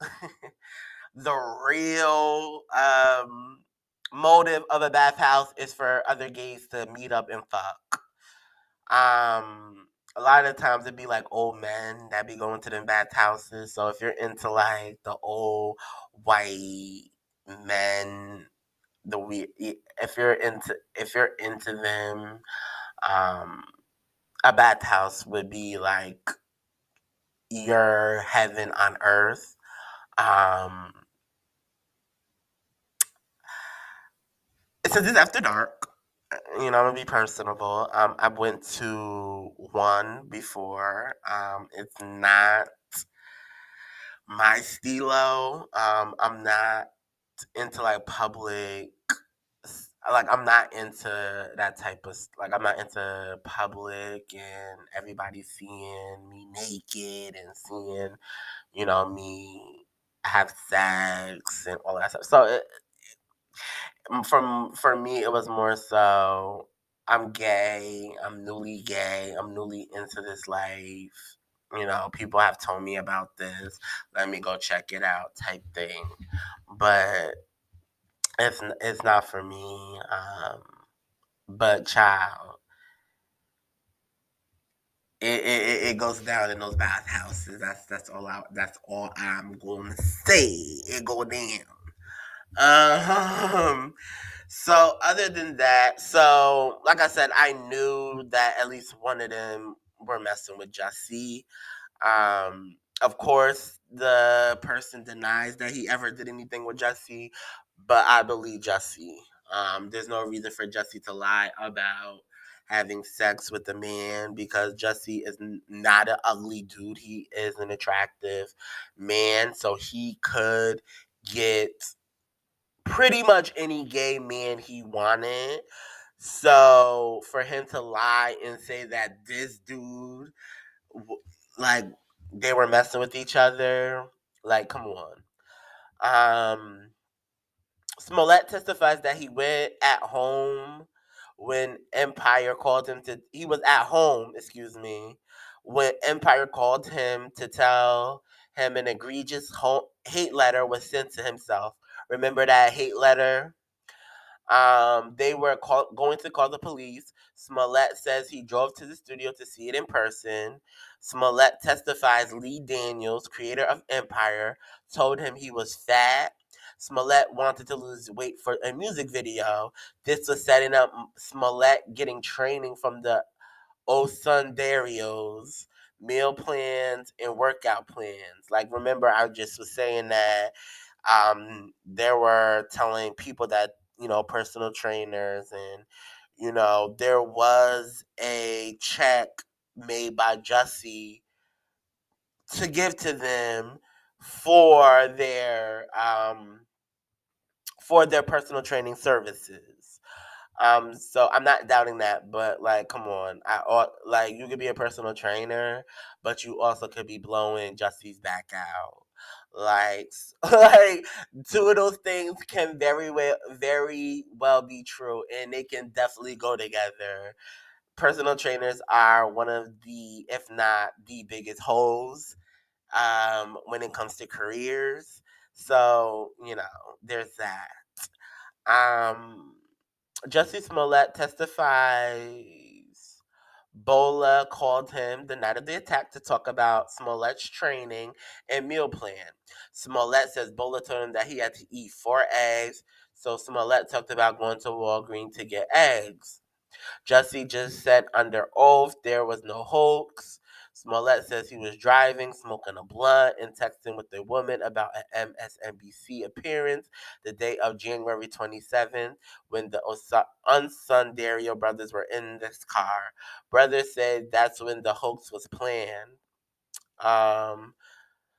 *laughs* the real um, motive of a bathhouse is for other gays to meet up and fuck. Um, a lot of times it'd be like old men that be going to them bathhouses. So if you're into like the old white men the we if you're into if you're into them um a bathhouse would be like your heaven on earth. Um since it's after dark you know i'm gonna be personable. Um i went to one before. Um it's not my stilo. Um i'm not into like public like I'm not into that type of like I'm not into public and everybody seeing me naked and seeing you know me have sex and all that stuff. So it, mm, from for me, it was more so I'm gay, I'm newly gay, I'm newly into this life. You know, people have told me about this. Let me go check it out, type thing. But it's it's not for me. Um, but child, it, it, it goes down in those bathhouses. That's that's all I that's all I'm going to say. It go down. Um. So other than that, so like I said, I knew that at least one of them were messing with Jussie. Um. Of course, the person denies that he ever did anything with Jussie, but I believe Jussie. Um, there's no reason for Jussie to lie about having sex with a man because Jussie is not an ugly dude. He is an attractive man, so he could get pretty much any gay man he wanted. So for him to lie and say that this dude, like, they were messing with each other, like, come on. Um, Smollett testifies that he went at home when Empire called him to. He was at home, excuse me, when Empire called him to tell him an egregious hate letter was sent to himself. Remember that hate letter? Um, they were call, going to call the police. Smollett says he drove to the studio to see it in person. Smollett testifies Lee Daniels, creator of Empire, told him he was fat. Smollett wanted to lose weight for a music video. This was setting up Smollett getting training from the Osundairos meal plans and workout plans. Like remember I just was saying that um were telling people that you know, personal trainers and you know, there was a check made by Jussie to give to them for their um for their personal training services. Um, so I'm not doubting that, but like, come on, I ought like you could be a personal trainer, but you also could be blowing Jussie's back out. Like, *laughs* like two of those things can very well, very well be true, and they can definitely go together. Personal trainers are one of the, if not the biggest holes, um, when it comes to careers. So you know, there's that. Um, Jussie Smollett testifies Bola called him the night of the attack to talk about Smollett's training and meal plan. Smollett says Bola told him that he had to eat four eggs, so Smollett talked about going to Walgreens to get eggs. Jussie just said under oath there was no hoax. Smollett says he was driving, smoking a blunt, and texting with a woman about an MSNBC appearance the day of January 27th when the Osundairo brothers were in this car. Brothers said that's when the hoax was planned. Um,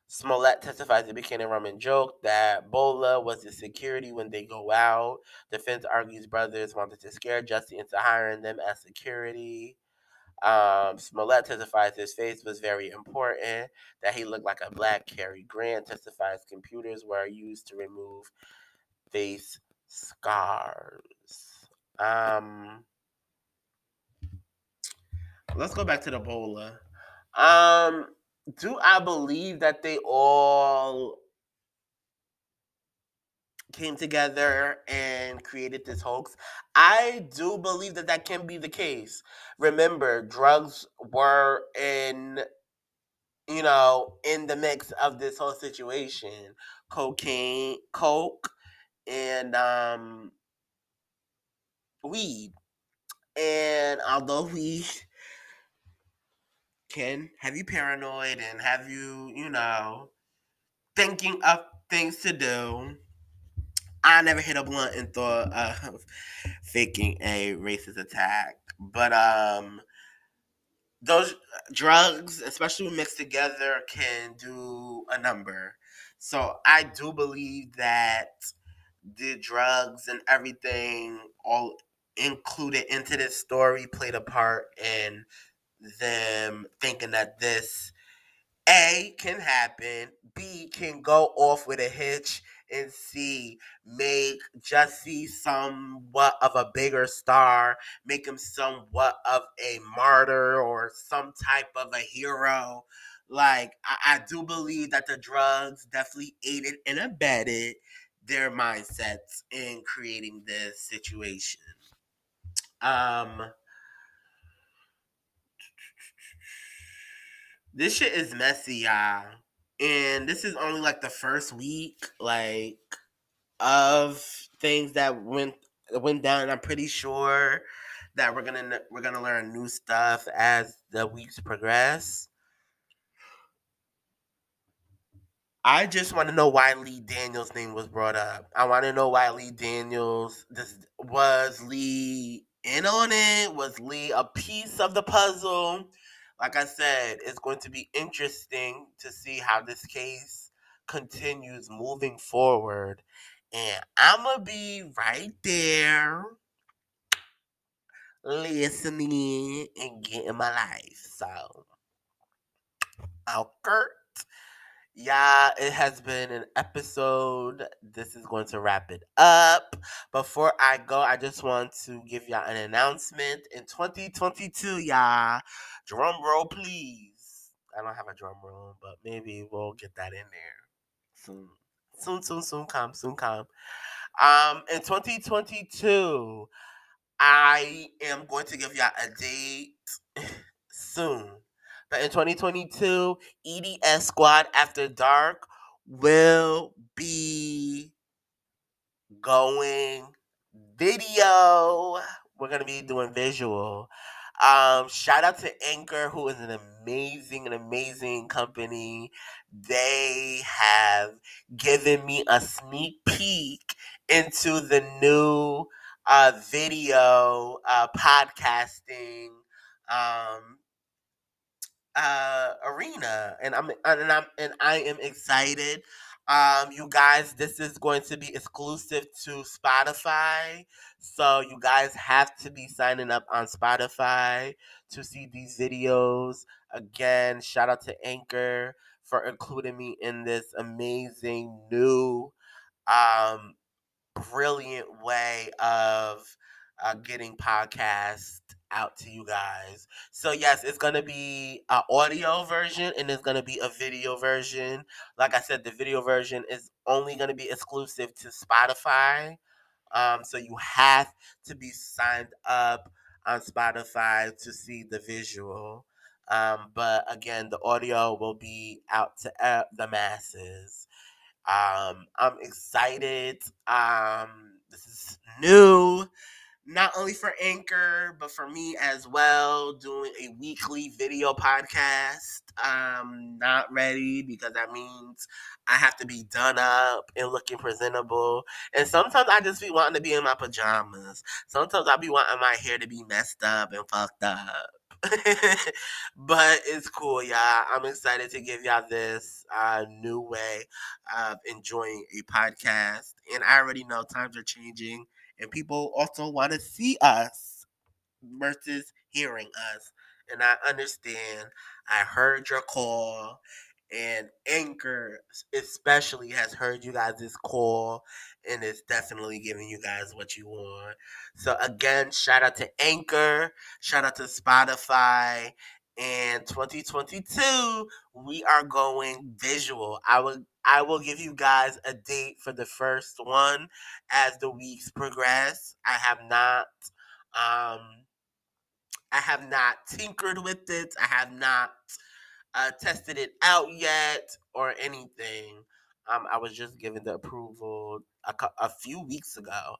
Smollett testifies it became a Roman joke that Bola was the security when they go out. Defense argues brothers wanted to scare Jussie into hiring them as security. Um, Smollett testifies his face was very important, that he looked like a black Cary Grant. Testifies computers were used to remove face scars. Um, let's go back to the Bola. Um, do I believe that they all came together and created this hoax. I do believe that that can be the case. Remember, drugs were in you know, in the mix of this whole situation. Cocaine, coke, and um weed. And although we can have you paranoid and have you, you know, thinking of things to do, I never hit a blunt and thought of *laughs* faking a racist attack. But um those drugs, especially mixed together, can do a number. So I do believe that the drugs and everything all included into this story played a part in them thinking that this A can happen, B can go off with a hitch, and see, make Jussie somewhat of a bigger star, make him somewhat of a martyr or some type of a hero. Like I, I do believe that the drugs definitely aided and abetted their mindsets in creating this situation. Um *tsk* this shit is messy, y'all and this is only like the first week like of things that went went down i'm pretty sure that we're gonna we're gonna learn new stuff as the weeks progress I just want to know why Lee Daniels' name was brought up. I want to know why Lee Daniels this was Lee in on it. Was Lee a piece of the puzzle? Like I said, it's going to be interesting to see how this case continues moving forward. And I'm going to be right there listening and getting my life. So, okay. Yeah, it has been an episode. This is going to wrap it up. Before I go, I just want to give y'all an announcement. In 2022, y'all, drum roll, please. I don't have a drum roll, but maybe we'll get that in there soon. Soon, soon, soon come, soon come. Um, in 2022, I am going to give y'all a date *laughs* soon. But in 2022, EDS Squad After Dark will be going video. We're gonna be doing visual. Um, shout out to Anchor, who is an amazing, an amazing company. They have given me a sneak peek into the new uh, video uh, podcasting um, uh, arena, and I'm and I'm and I am excited. Um, you guys, this is going to be exclusive to Spotify, so you guys have to be signing up on Spotify to see these videos. Again, shout out to Anchor for including me in this amazing new, um, brilliant way of uh, getting podcast out to you guys. So yes, it's gonna be an audio version and it's gonna be a video version. Like I said, the video version is only gonna be exclusive to Spotify. Um, so you have to be signed up on Spotify to see the visual. Um, but again, the audio will be out to uh, the masses. Um, I'm excited. Um, this is new not only for Anchor, but for me as well, doing a weekly video podcast. I'm not ready because that means I have to be done up and looking presentable. And sometimes I just be wanting to be in my pajamas. Sometimes I be wanting my hair to be messed up and fucked up. *laughs* but it's cool, y'all. I'm excited to give y'all this uh, new way of enjoying a podcast. And I already know times are changing and people also want to see us versus hearing us. And I understand. I heard your call, and Anchor especially has heard you guys' this call and is definitely giving you guys what you want. So again, shout out to Anchor, shout out to Spotify. And 2022, we are going visual. I will I will give you guys a date for the first one as the weeks progress. I have not um I have not tinkered with it. I have not uh, tested it out yet or anything. Um, I was just given the approval a, a few weeks ago.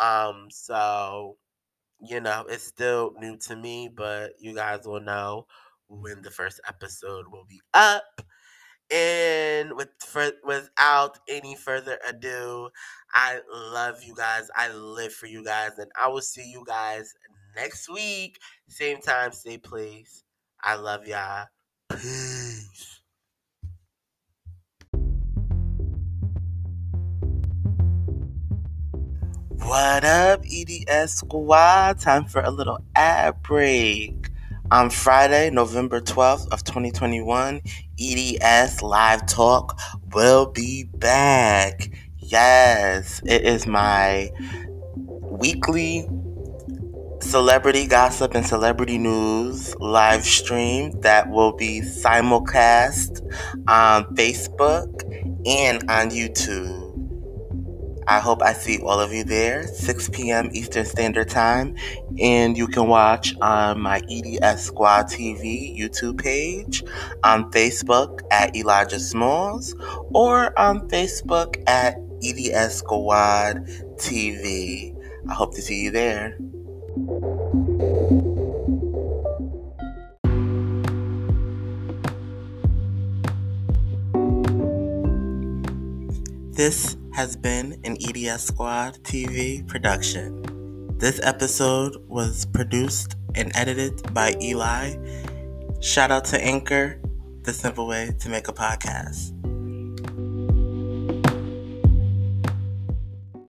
Um, so you know, it's still new to me, but you guys will know when the first episode will be up. And with for, without any further ado, I love you guys. I live for you guys, and I will see you guys next week. Same time, same place. I love y'all. Peace. What up, EDS Squad? Time for a little ad break. On Friday, November 12th of 2021, EDS Live Talk will be back. Yes, it is my weekly celebrity gossip and celebrity news live stream that will be simulcast on Facebook and on YouTube. I hope I see all of you there, 6 p.m. Eastern Standard Time. And you can watch on my EDS Squad TV YouTube page, on Facebook at Elijah Smalls, or on Facebook at EDS Squad TV. I hope to see you there. This has been an EDS Squad TV production. This episode was produced and edited by Eli. Shout out to Anchor, the simple way to make a podcast.